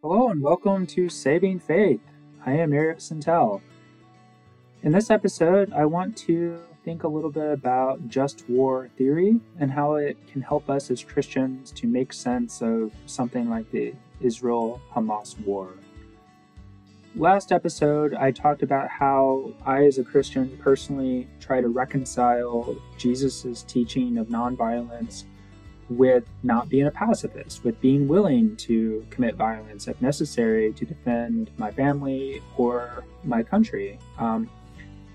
Hello and welcome to Saving Faith. I am Eric Sentell. In this episode, I want to think a little bit about just war theory and how it can help us as Christians to make sense of something like the Israel Hamas war. Last episode, I talked about how I, as a Christian, personally try to reconcile Jesus' teaching of nonviolence with not being a pacifist, with being willing to commit violence if necessary to defend my family or my country, um,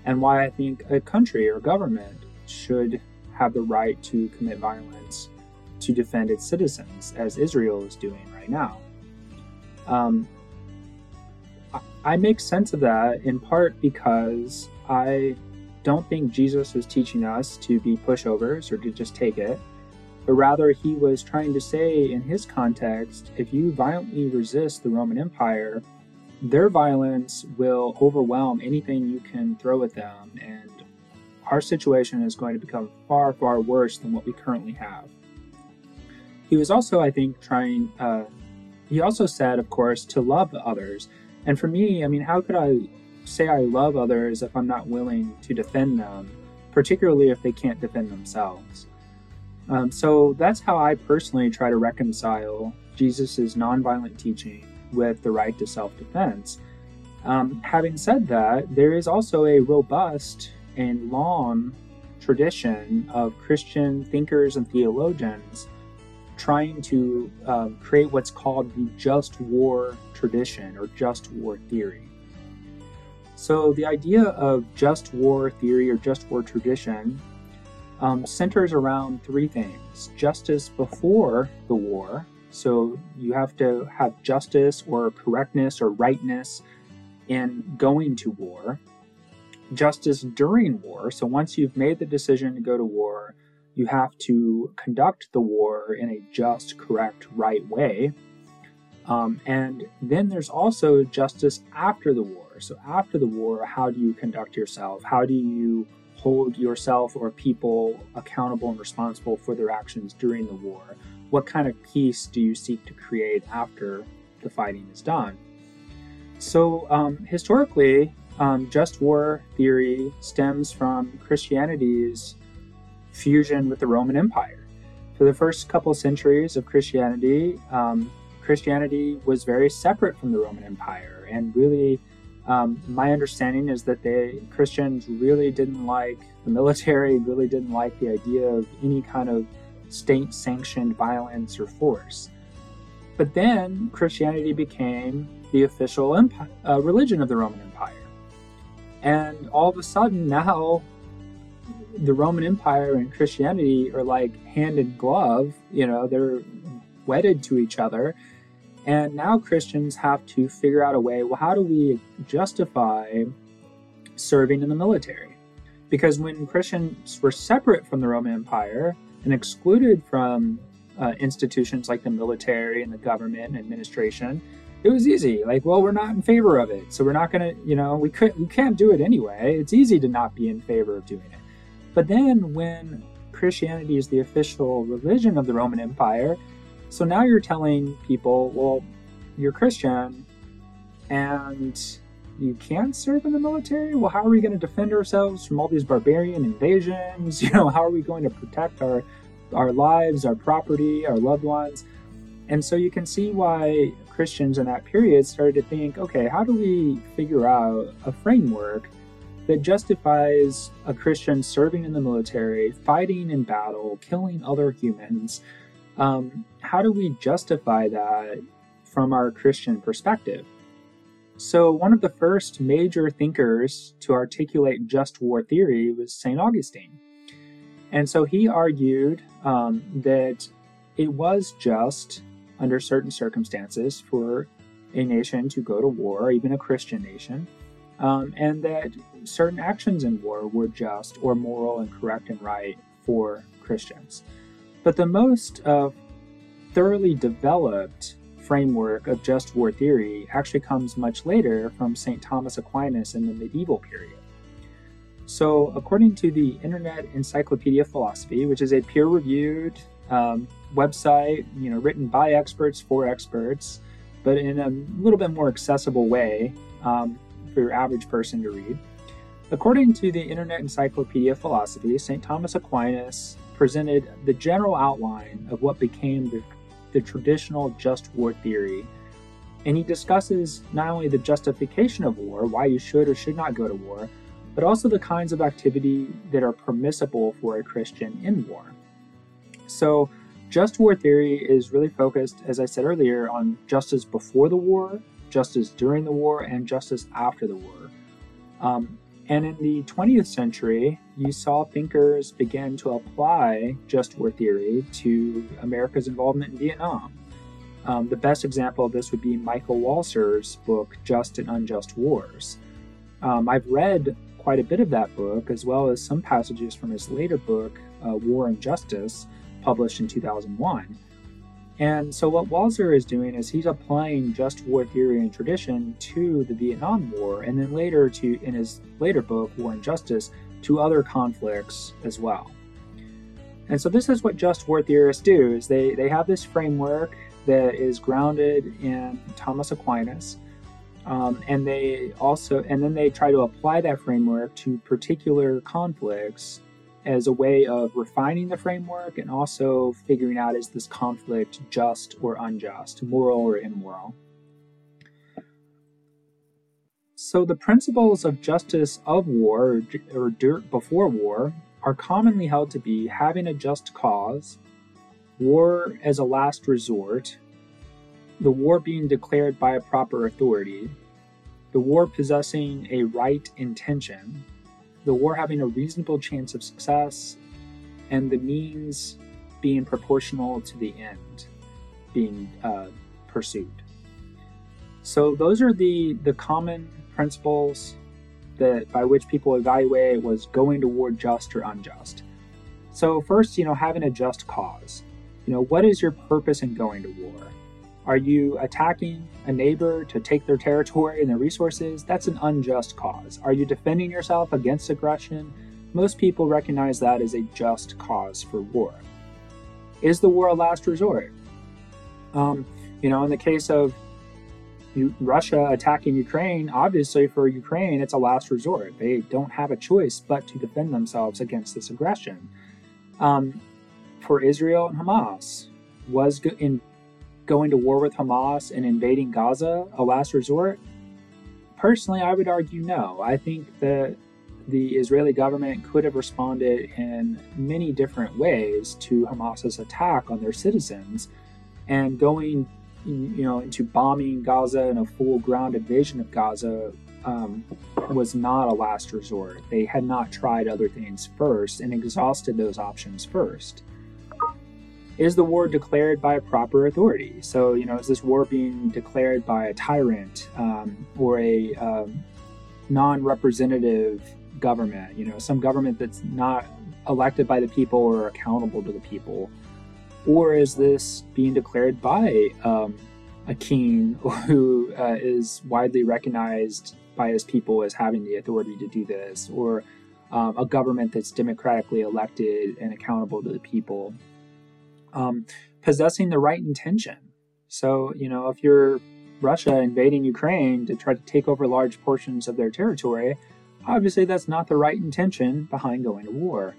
and why I think a country or government should have the right to commit violence to defend its citizens, as Israel is doing right now. Um, I make sense of that in part because I don't think Jesus was teaching us to be pushovers or to just take it, but rather he was trying to say in his context if you violently resist the Roman Empire, their violence will overwhelm anything you can throw at them, and our situation is going to become far, far worse than what we currently have. He was also, I think, trying, uh, he also said, of course, to love others and for me, I mean, how could I say I love others if I'm not willing to defend them, particularly if they can't defend themselves? Um, so that's how I personally try to reconcile Jesus' nonviolent teaching with the right to self defense. Um, having said that, there is also a robust and long tradition of Christian thinkers and theologians trying to um, create what's called the just war tradition or just war theory. So, the idea of just war theory or just war tradition um, centers around three things justice before the war. So, you have to have justice or correctness or rightness in going to war. Justice during war. So, once you've made the decision to go to war, you have to conduct the war in a just, correct, right way. Um, and then there's also justice after the war. So, after the war, how do you conduct yourself? How do you hold yourself or people accountable and responsible for their actions during the war? What kind of peace do you seek to create after the fighting is done? So, um, historically, um, just war theory stems from Christianity's fusion with the Roman Empire. For the first couple centuries of Christianity, um, Christianity was very separate from the Roman Empire, and really, um, my understanding is that the Christians really didn't like the military, really didn't like the idea of any kind of state-sanctioned violence or force. But then Christianity became the official empire, uh, religion of the Roman Empire. And all of a sudden, now the Roman Empire and Christianity are like hand in glove, you know, they're wedded to each other. And now Christians have to figure out a way well, how do we justify serving in the military? Because when Christians were separate from the Roman Empire and excluded from uh, institutions like the military and the government and administration, it was easy. Like, well, we're not in favor of it, so we're not to, you know, we could, we can't do it anyway. It's easy to not be in favor of doing it. But then when Christianity is the official religion of the Roman Empire, so now you're telling people, well, you're Christian and you can't serve in the military? Well, how are we going to defend ourselves from all these barbarian invasions? You know, how are we going to protect our our lives, our property, our loved ones? And so you can see why Christians in that period started to think, okay, how do we figure out a framework that justifies a Christian serving in the military, fighting in battle, killing other humans. Um, how do we justify that from our Christian perspective? So, one of the first major thinkers to articulate just war theory was St. Augustine. And so he argued um, that it was just, under certain circumstances, for a nation to go to war, even a Christian nation, um, and that certain actions in war were just or moral and correct and right for Christians. But the most uh, thoroughly developed framework of just war theory actually comes much later from St. Thomas Aquinas in the medieval period. So, according to the Internet Encyclopedia of Philosophy, which is a peer-reviewed um, website, you know, written by experts for experts, but in a little bit more accessible way um, for your average person to read. According to the Internet Encyclopedia of Philosophy, St. Thomas Aquinas presented the general outline of what became the, the traditional just war theory. And he discusses not only the justification of war, why you should or should not go to war, but also the kinds of activity that are permissible for a Christian in war. So, just war theory is really focused, as I said earlier, on justice before the war, justice during the war, and justice after the war. Um, and in the 20th century, you saw thinkers begin to apply just war theory to America's involvement in Vietnam. Um, the best example of this would be Michael Walzer's book, Just and Unjust Wars. Um, I've read quite a bit of that book, as well as some passages from his later book, uh, War and Justice, published in 2001. And so, what Walzer is doing is he's applying just war theory and tradition to the Vietnam War, and then later to in his later book, War and Justice, to other conflicts as well. And so, this is what just war theorists do: is they they have this framework that is grounded in Thomas Aquinas, um, and they also and then they try to apply that framework to particular conflicts as a way of refining the framework and also figuring out is this conflict just or unjust, moral or immoral. So, the principles of justice of war or, or before war are commonly held to be having a just cause, war as a last resort, the war being declared by a proper authority, the war possessing a right intention, the war having a reasonable chance of success, and the means being proportional to the end being uh, pursued. So those are the the common principles that by which people evaluate was going to war just or unjust. So first, you know, having a just cause. You know, what is your purpose in going to war? Are you attacking a neighbor to take their territory and their resources? That's an unjust cause. Are you defending yourself against aggression? Most people recognize that as a just cause for war. Is the war a last resort? Um, you know, in the case of Russia attacking Ukraine, obviously for Ukraine, it's a last resort. They don't have a choice but to defend themselves against this aggression. Um, for Israel and Hamas, was in going to war with Hamas and invading Gaza a last resort? Personally, I would argue no. I think that the Israeli government could have responded in many different ways to Hamas's attack on their citizens and going you know into bombing Gaza and a full ground invasion of Gaza um, was not a last resort. They had not tried other things first and exhausted those options first is the war declared by a proper authority? So, you know, is this war being declared by a tyrant um, or a um, non representative government? You know, some government that's not elected by the people or accountable to the people? Or is this being declared by um, a king who uh, is widely recognized by his people as having the authority to do this? Or um, a government that's democratically elected and accountable to the people? um, possessing the right intention. So, you know, if you're Russia invading Ukraine to try to take over large portions of their territory, obviously that's not the right intention behind going to war.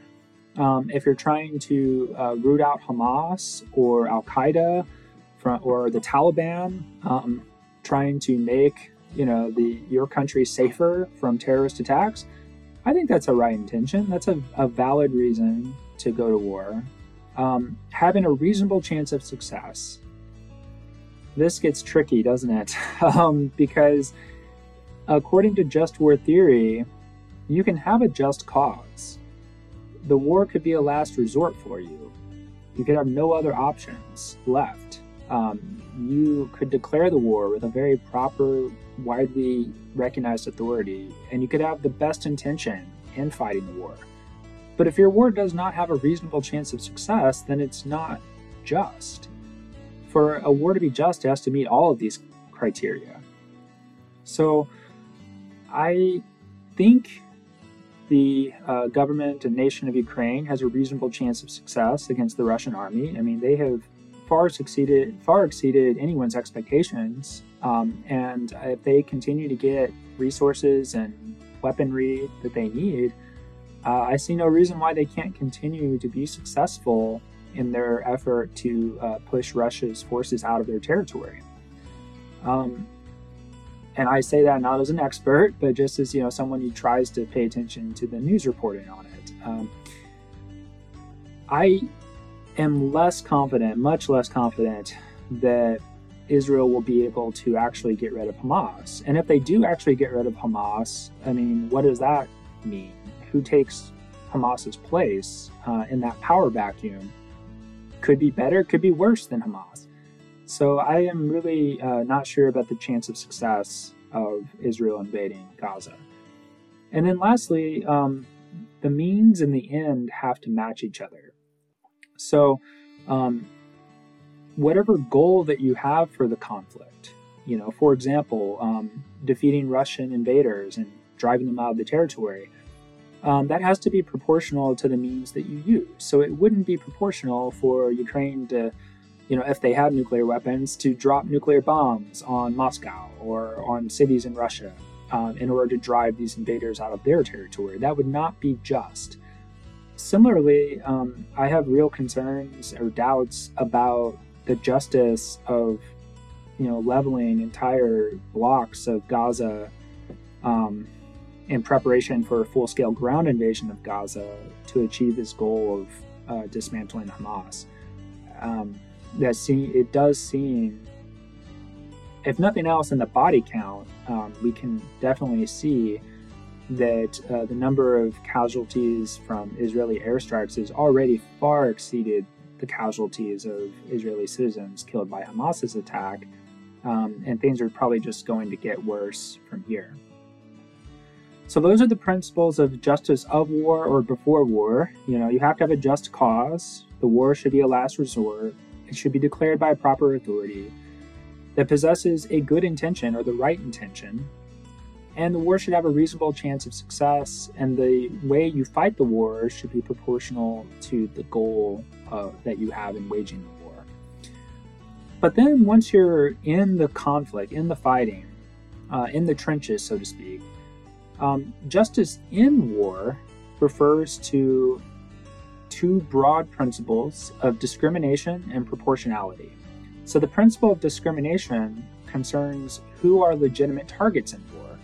Um, if you're trying to uh, root out Hamas or Al Qaeda or the Taliban, um, trying to make you know the your country safer from terrorist attacks, I think that's a right intention. That's a, a valid reason to go to war um, having a reasonable chance of success. This gets tricky, doesn't it? um, because according to just war theory, you can have a just cause. The war could be a last resort for you. You could have no other options left. Um, you could declare the war with a very proper, widely recognized authority, and you could have the best intention in fighting the war. But if your war does not have a reasonable chance of success, then it's not just. For a war to be just, it has to meet all of these criteria. So I think the uh, government and nation of Ukraine has a reasonable chance of success against the Russian army. I mean, they have far succeeded, far exceeded anyone's expectations. Um, and if they continue to get resources and weaponry that they need, uh, I see no reason why they can't continue to be successful in their effort to uh, push Russia's forces out of their territory. Um, and I say that not as an expert, but just as you know, someone who tries to pay attention to the news reporting on it. Um, I am less confident, much less confident, that Israel will be able to actually get rid of Hamas. And if they do actually get rid of Hamas, I mean, what does that mean? Who takes Hamas's place uh, in that power vacuum? Could be better, could be worse than Hamas. So I am really uh, not sure about the chance of success of Israel invading Gaza. And then lastly, um, the means and the end have to match each other. So, um, whatever goal that you have for the conflict, you know, for example, um, defeating Russian invaders and driving them out of the territory, um, that has to be proportional to the means that you use. So it wouldn't be proportional for Ukraine to, you know, if they had nuclear weapons, to drop nuclear bombs on Moscow or on cities in Russia um, in order to drive these invaders out of their territory. That would not be just. Similarly, um, I have real concerns or doubts about the justice of, you know, leveling entire blocks of Gaza um, in preparation for a full-scale ground invasion of Gaza to achieve this goal of uh, dismantling Hamas. Um, that it does seem, if nothing else, in the body count, um, we can definitely see that uh, the number of casualties from Israeli airstrikes has already far exceeded the casualties of Israeli citizens killed by Hamas's attack, um, and things are probably just going to get worse from here. So those are the principles of justice of war or before war. You know, you have to have a just cause. The war should be a last resort. It should be declared by a proper authority that possesses a good intention or the right intention and the war should have a reasonable chance of success, and the way you fight the war should be proportional to the goal uh, that you have in waging the war. But then, once you're in the conflict, in the fighting, uh, in the trenches, so to speak, um, justice in war refers to two broad principles of discrimination and proportionality. So, the principle of discrimination concerns who are legitimate targets in war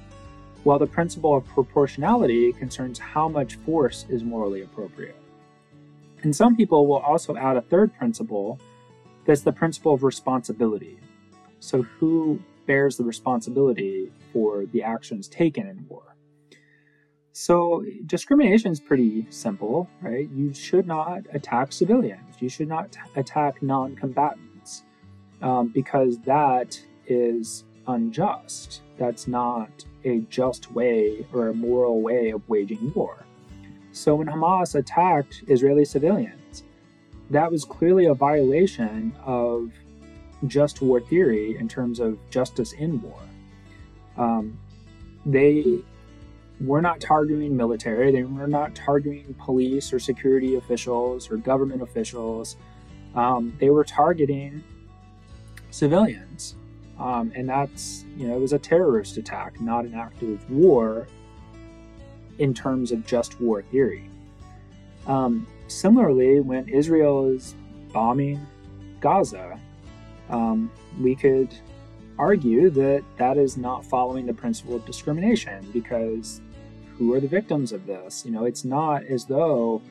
while the principle of proportionality concerns how much force is morally appropriate. And some people will also add a third principle that's the principle of responsibility. So, who bears the responsibility for the actions taken in war? So, discrimination is pretty simple, right? You should not attack civilians, you should not attack non combatants um, because that is unjust. That's not a just way or a moral way of waging war. So when Hamas attacked Israeli civilians, that was clearly a violation of just war theory in terms of justice in war. Um, they were not targeting military, they were not targeting police or security officials or government officials. Um, they were targeting civilians. Um, and that's, you know, it was a terrorist attack, not an act of war in terms of just war theory. Um, similarly, when Israel is bombing Gaza, um, we could argue that that is not following the principle of discrimination because who are the victims of this? You know, it's not as though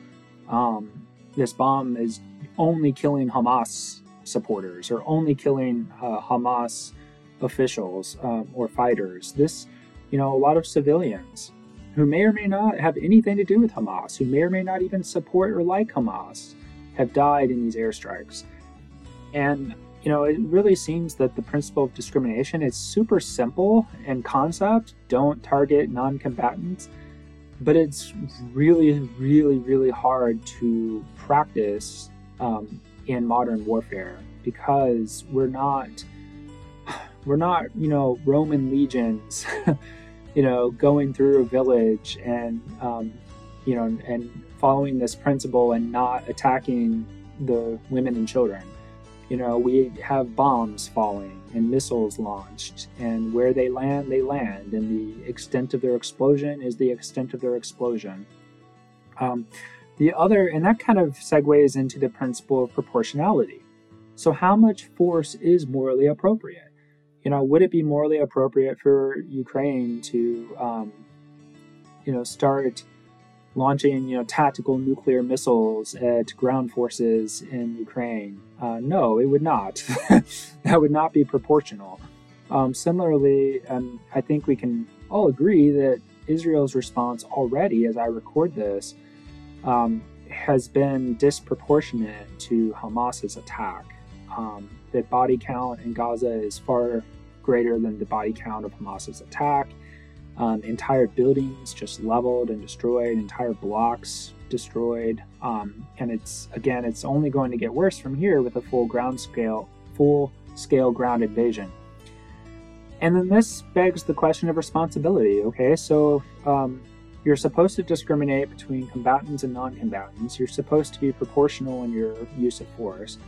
um, this bomb is only killing Hamas supporters or only killing uh, Hamas officials um, or fighters. This, you know, a lot of civilians who may or may not have anything to do with Hamas, who may or may not even support or like Hamas, have died in these airstrikes. And, you know, it really seems that the principle of discrimination is super simple in concept. Don't target non combatants. But it's really, really, really hard to practice um, in modern warfare because we're not we're not, you know, Roman legions, you know, going through a village and, um, you know, and following this principle and not attacking the women and children. You know, we have bombs falling and missiles launched, and where they land, they land, and the extent of their explosion is the extent of their explosion. Um, the other, and that kind of segues into the principle of proportionality. So, how much force is morally appropriate? You know, would it be morally appropriate for Ukraine to, um, you know, start launching, you know, tactical nuclear missiles at ground forces in Ukraine? Uh, no, it would not. that would not be proportional. Um, similarly, I think we can all agree that Israel's response already, as I record this, um, has been disproportionate to Hamas's attack. Um, the body count in Gaza is far greater than the body count of Hamas's attack. Um, entire buildings just leveled and destroyed, entire blocks destroyed, um, and it's again, it's only going to get worse from here with a full ground scale, full scale ground invasion. And then this begs the question of responsibility. Okay, so um, you're supposed to discriminate between combatants and non-combatants. You're supposed to be proportional in your use of force.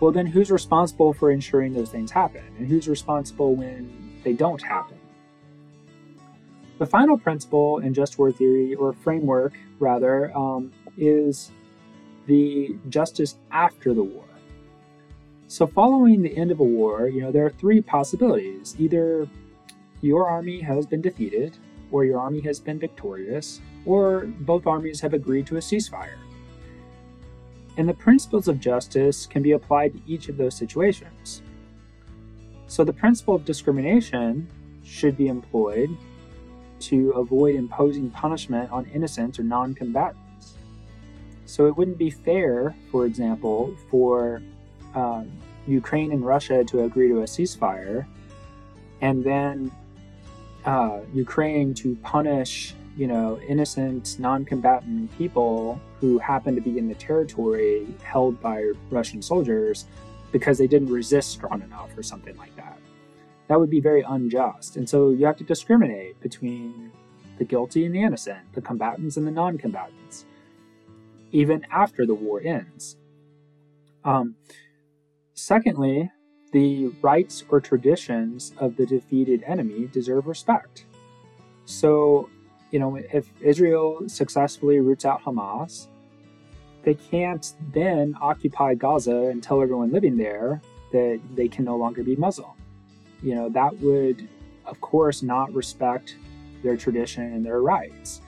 Well, then who's responsible for ensuring those things happen, and who's responsible when they don't happen? The final principle in just war theory, or framework rather, um, is the justice after the war. So, following the end of a war, you know, there are three possibilities. Either your army has been defeated, or your army has been victorious, or both armies have agreed to a ceasefire. And the principles of justice can be applied to each of those situations. So, the principle of discrimination should be employed to avoid imposing punishment on innocents or non combatants. So it wouldn't be fair, for example, for um, Ukraine and Russia to agree to a ceasefire and then uh, Ukraine to punish, you know, innocent non-combatant people who happen to be in the territory held by Russian soldiers because they didn't resist strong enough or something like that that would be very unjust. And so you have to discriminate between the guilty and the innocent, the combatants and the non combatants, even after the war ends. Um, secondly, the rights or traditions of the defeated enemy deserve respect. So, you know, if Israel successfully roots out Hamas, they can't then occupy Gaza and tell everyone living there that they can no longer be Muslim you know, that would, of course, not respect their tradition and their rights.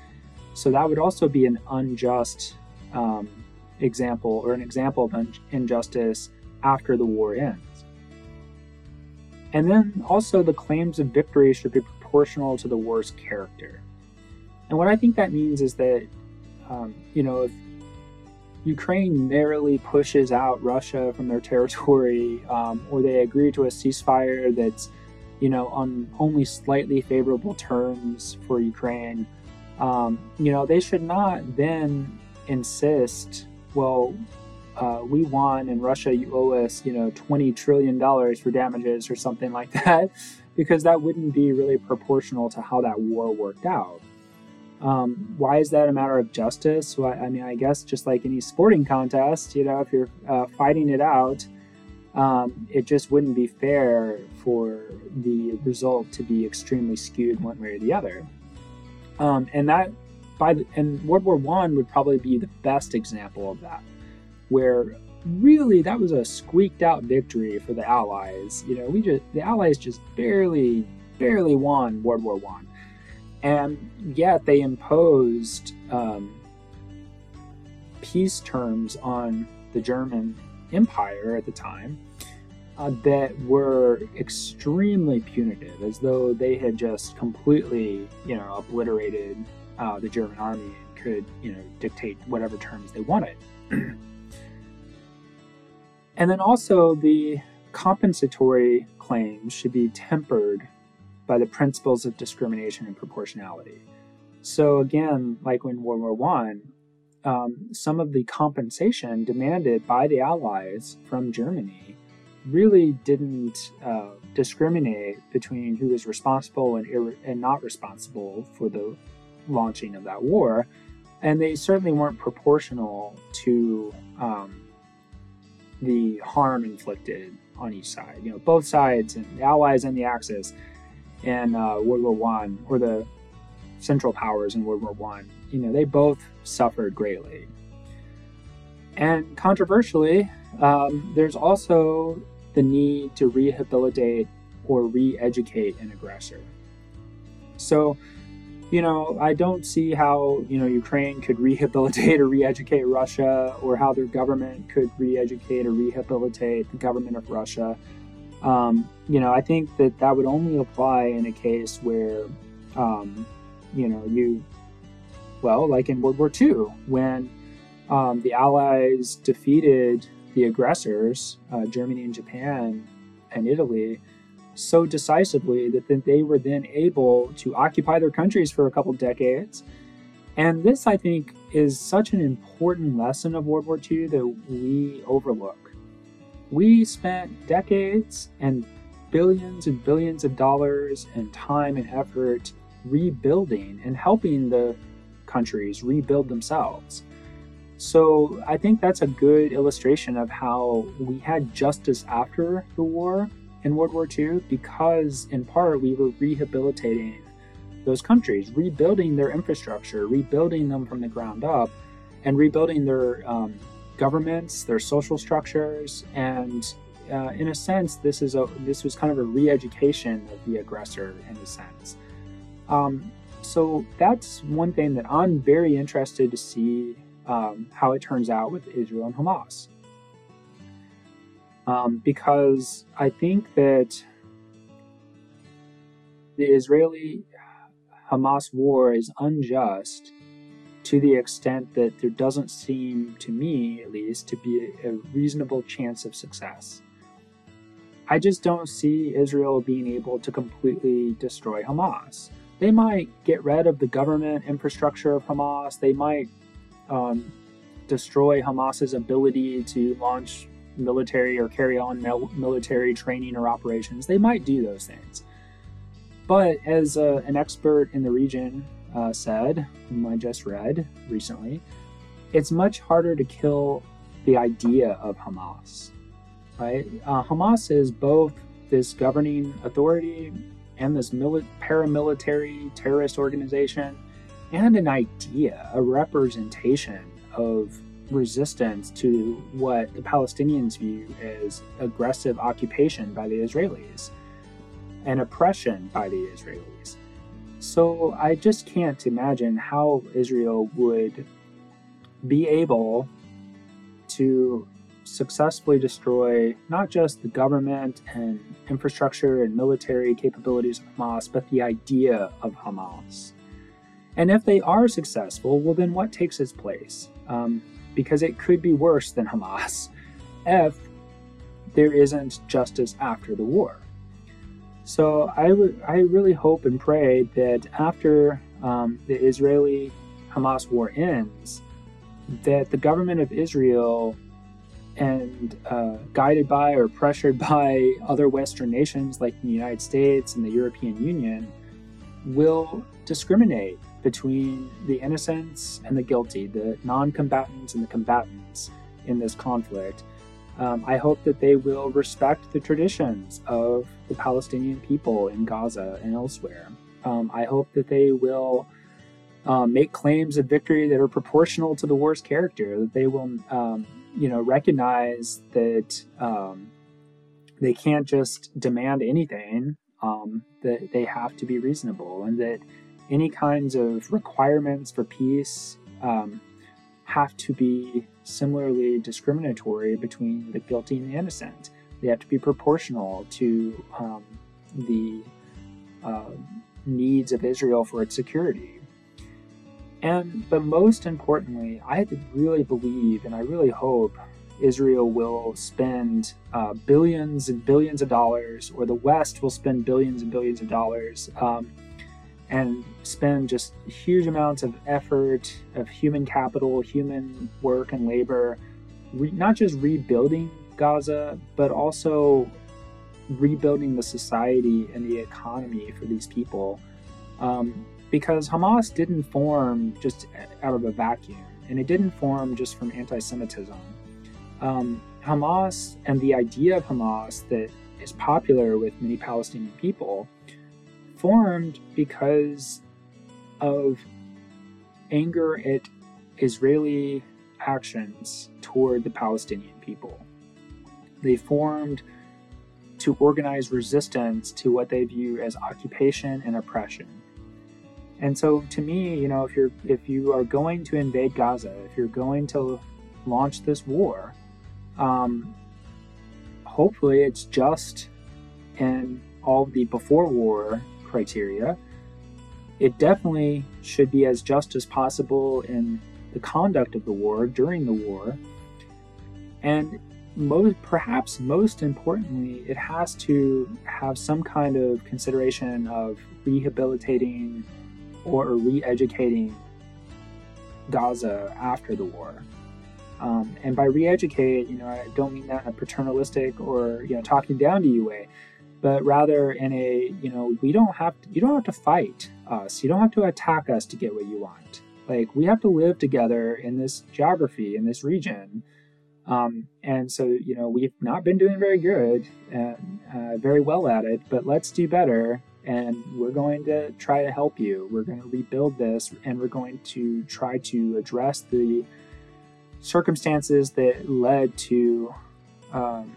So that would also be an unjust um, example or an example of un- injustice after the war ends. And then also the claims of victory should be proportional to the war's character. And what I think that means is that, um, you know, if Ukraine narrowly pushes out Russia from their territory, um, or they agree to a ceasefire that's, you know, on only slightly favorable terms for Ukraine. Um, you know, they should not then insist, well, uh, we won and Russia, you owe us, you know, $20 trillion for damages or something like that, because that wouldn't be really proportional to how that war worked out. Um, why is that a matter of justice? Well, I mean, I guess just like any sporting contest, you know, if you're uh, fighting it out, um, it just wouldn't be fair for the result to be extremely skewed one way or the other. Um, and that, by the, and World War One would probably be the best example of that, where really that was a squeaked out victory for the Allies. You know, we just the Allies just barely, barely won World War One and yet they imposed um, peace terms on the German Empire at the time uh, that were extremely punitive, as though they had just completely, you know, obliterated uh, the German army and could, you know, dictate whatever terms they wanted. and then also the compensatory claims should be tempered by the principles of discrimination and proportionality. So again, like in World War One, um, some of the compensation demanded by the Allies from Germany really didn't uh, discriminate between who was responsible and, ir- and not responsible for the launching of that war, and they certainly weren't proportional to um, the harm inflicted on each side. You know, both sides and the Allies and the Axis in uh, World War One, or the Central Powers in World War One. You know, they both suffered greatly. And controversially, um, there's also the need to rehabilitate or re-educate an aggressor. So, you know, I don't see how, you know, Ukraine could rehabilitate or re-educate Russia or how their government could re-educate or rehabilitate the government of Russia. Um, you know, I think that that would only apply in a case where, um, you know, you, well, like in World War II, when um, the Allies defeated the aggressors, uh, Germany and Japan and Italy, so decisively that then they were then able to occupy their countries for a couple decades. And this, I think, is such an important lesson of World War II that we overlook. We spent decades and billions and billions of dollars and time and effort rebuilding and helping the countries rebuild themselves. So I think that's a good illustration of how we had justice after the war in World War II because, in part, we were rehabilitating those countries, rebuilding their infrastructure, rebuilding them from the ground up, and rebuilding their um, governments, their social structures, and uh, in a sense, this is a this was kind of a re-education of the aggressor in a sense. Um, so that's one thing that I'm very interested to see um, how it turns out with Israel and Hamas um, because I think that the Israeli Hamas war is unjust to the extent that there doesn't seem, to me at least, to be a, reasonable chance of success. I just don't see Israel being able to completely destroy Hamas. They might get rid of the government infrastructure of Hamas. They might um, destroy Hamas's ability to launch military or carry on military training or operations, they might do those things. But as uh, an expert in the region uh, said, whom I just read recently, it's much harder to kill the idea of Hamas. Right? Uh, Hamas is both this governing authority and this mili- paramilitary terrorist organization and an idea, a representation of resistance to what the Palestinians view as aggressive occupation by the Israelis and oppression by the Israelis. So I just can't imagine how Israel would be able to successfully destroy not just the government and infrastructure and military capabilities of Hamas, but the idea of Hamas. And if they are successful, well, then what takes its place? Um, because it could be worse than Hamas if there isn't justice after the war. So I, w- I really hope and pray that after um, the Israeli Hamas war ends, that the government of Israel and uh, guided by or pressured by other Western nations like the United States and the European Union will discriminate between the innocents and the guilty, the non combatants and the combatants in this conflict. Um, I hope that they will respect the traditions of the Palestinian people in Gaza and elsewhere. Um, I hope that they will uh, make claims of victory that are proportional to the war's character, that they will, um, you know, recognize that um, they can't just demand anything, um, that they have to be reasonable, and that any kinds of requirements for peace um, have to be similarly discriminatory between the guilty and the innocent. They have to be proportional to um, the uh, needs of Israel for its security. And but most importantly, I really believe and I really hope Israel will spend uh, billions and billions of dollars, or the West will spend billions and billions of dollars um, and spend just huge amounts of effort, of human capital, human work and labor, re- not just rebuilding Gaza, but also rebuilding the society and the economy for these people. Um, because Hamas didn't form just out of a vacuum, and it didn't form just from anti Semitism. Um, Hamas and the idea of Hamas that is popular with many Palestinian people formed because of anger at Israeli actions toward the Palestinian people. They formed to organize resistance to what they view as occupation and oppression. And so to me, you know, if you're if you are going to invade Gaza, if you're going to launch this war, um, hopefully it's just in all the before war criteria. It definitely should be as just as possible in the conduct of the war during the war. And most, perhaps most importantly, it has to have some kind of consideration of rehabilitating or re-educating Gaza after the war. Um, and by re-educate, you know, I don't mean that in a paternalistic or you know talking down to you way, but rather in a you know we don't have to, you don't have to fight us, you don't have to attack us to get what you want. Like we have to live together in this geography in this region um, and so, you know, we've not been doing very good and uh, very well at it, but let's do better. And we're going to try to help you. We're going to rebuild this and we're going to try to address the circumstances that led to um,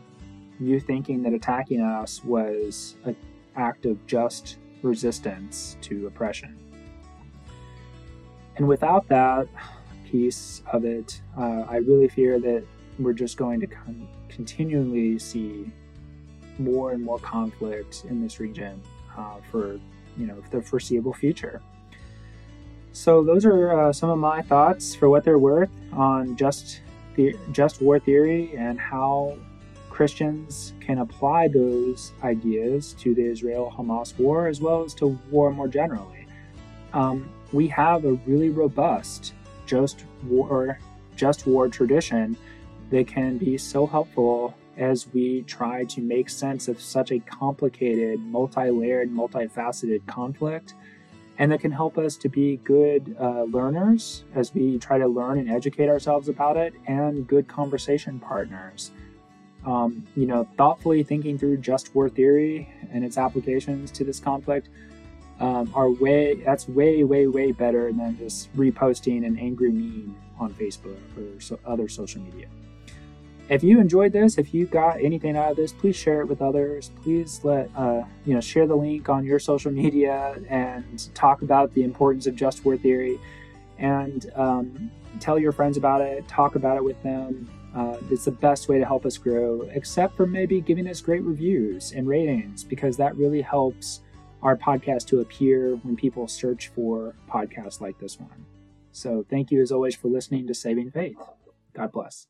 you thinking that attacking us was an act of just resistance to oppression. And without that piece of it, uh, I really fear that we're just going to con- continually see more and more conflict in this region uh, for you know the foreseeable future. So those are uh, some of my thoughts for what they're worth on just the just war theory and how Christians can apply those ideas to the Israel-Hamas war as well as to war more generally. Um, we have a really robust just war just war tradition that can be so helpful as we try to make sense of such a complicated, multi layered, multifaceted conflict. And that can help us to be good uh, learners as we try to learn and educate ourselves about it, and good conversation partners. Um, you know, thoughtfully thinking through just war theory and its applications to this conflict um, are way, that's way, way, way better than just reposting an angry meme on Facebook or so other social media. If you enjoyed this, if you got anything out of this, please share it with others. Please let uh, you know share the link on your social media and talk about the importance of just war theory, and um, tell your friends about it. Talk about it with them. Uh, it's the best way to help us grow, except for maybe giving us great reviews and ratings, because that really helps our podcast to appear when people search for podcasts like this one. So, thank you as always for listening to Saving Faith. God bless.